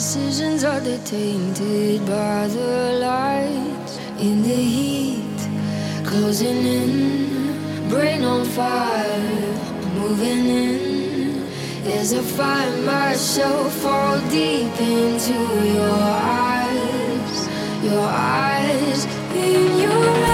decisions are detained by the lights in the heat. Closing in brain on fire moving in. As i find myself fall deep into your eyes your eyes in your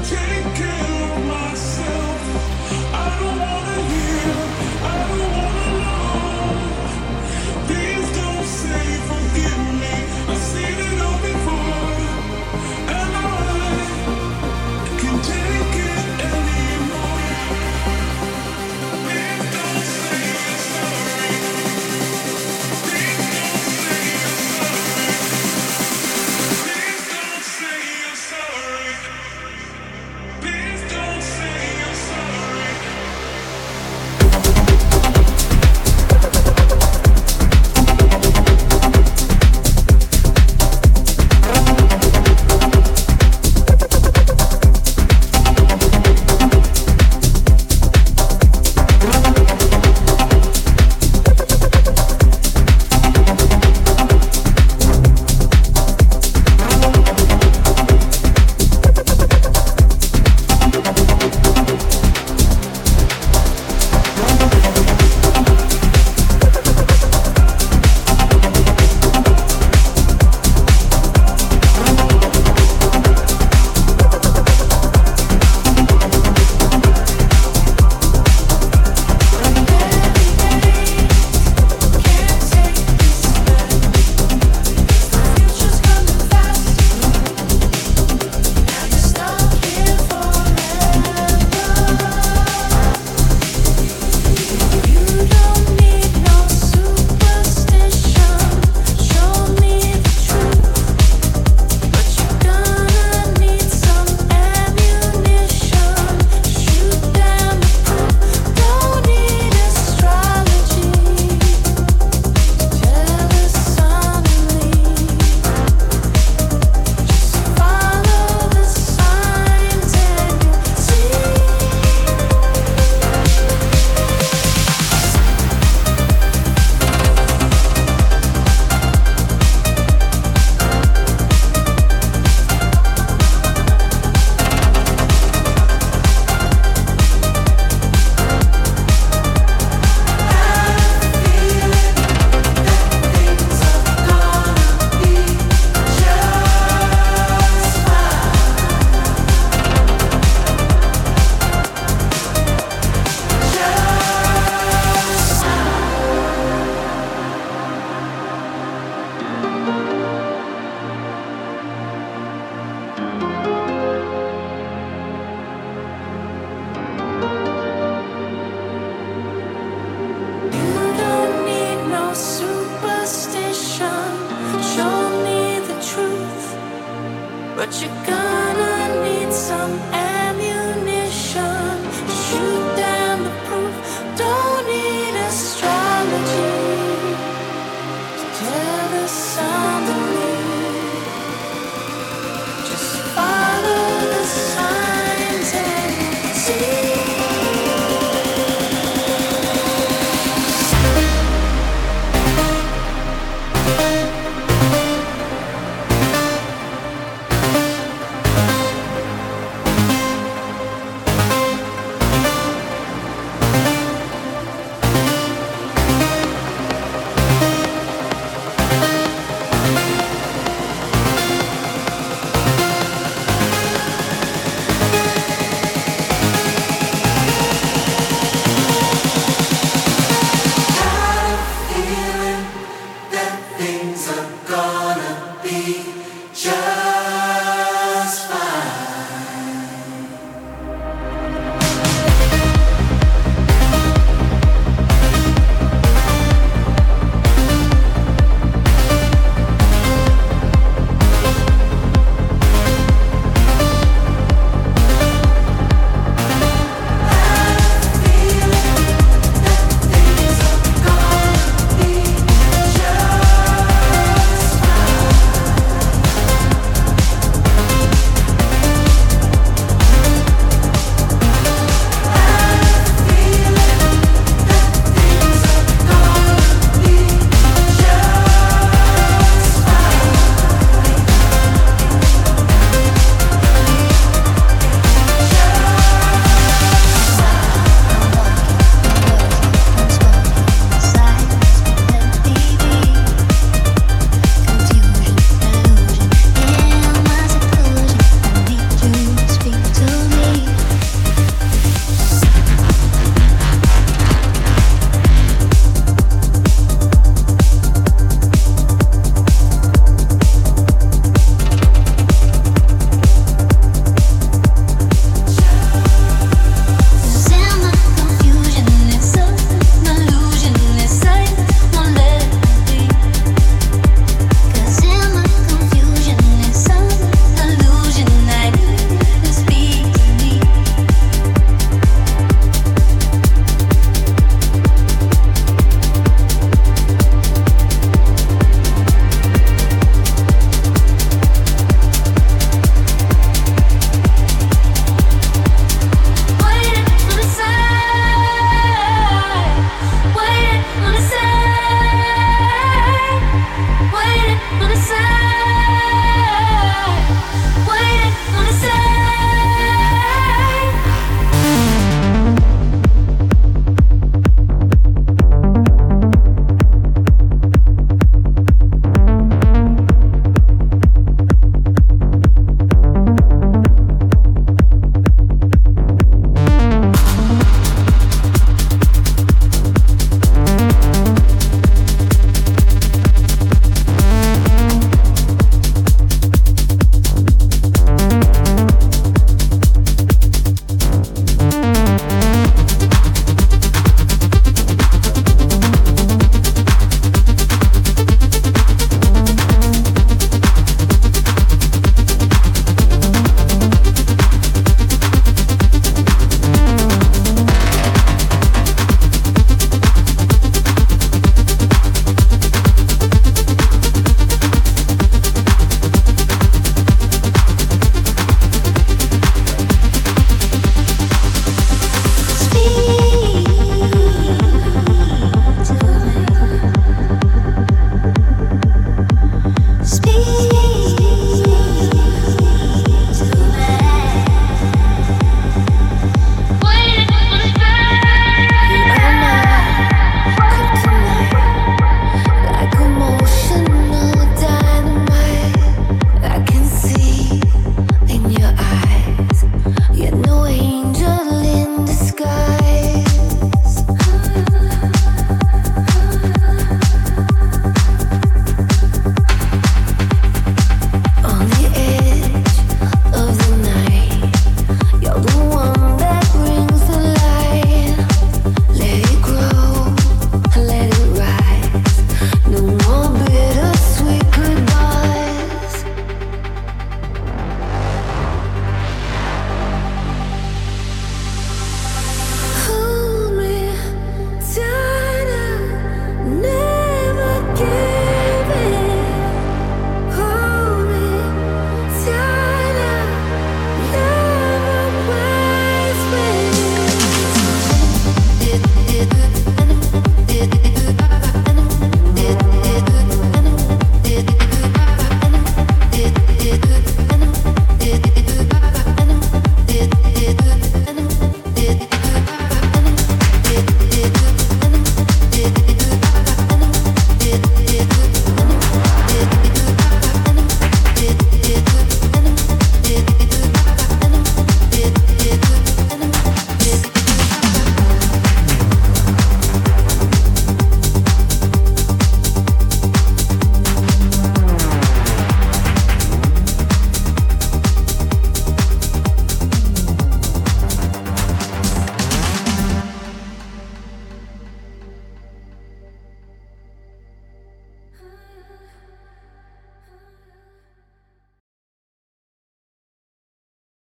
Yeah.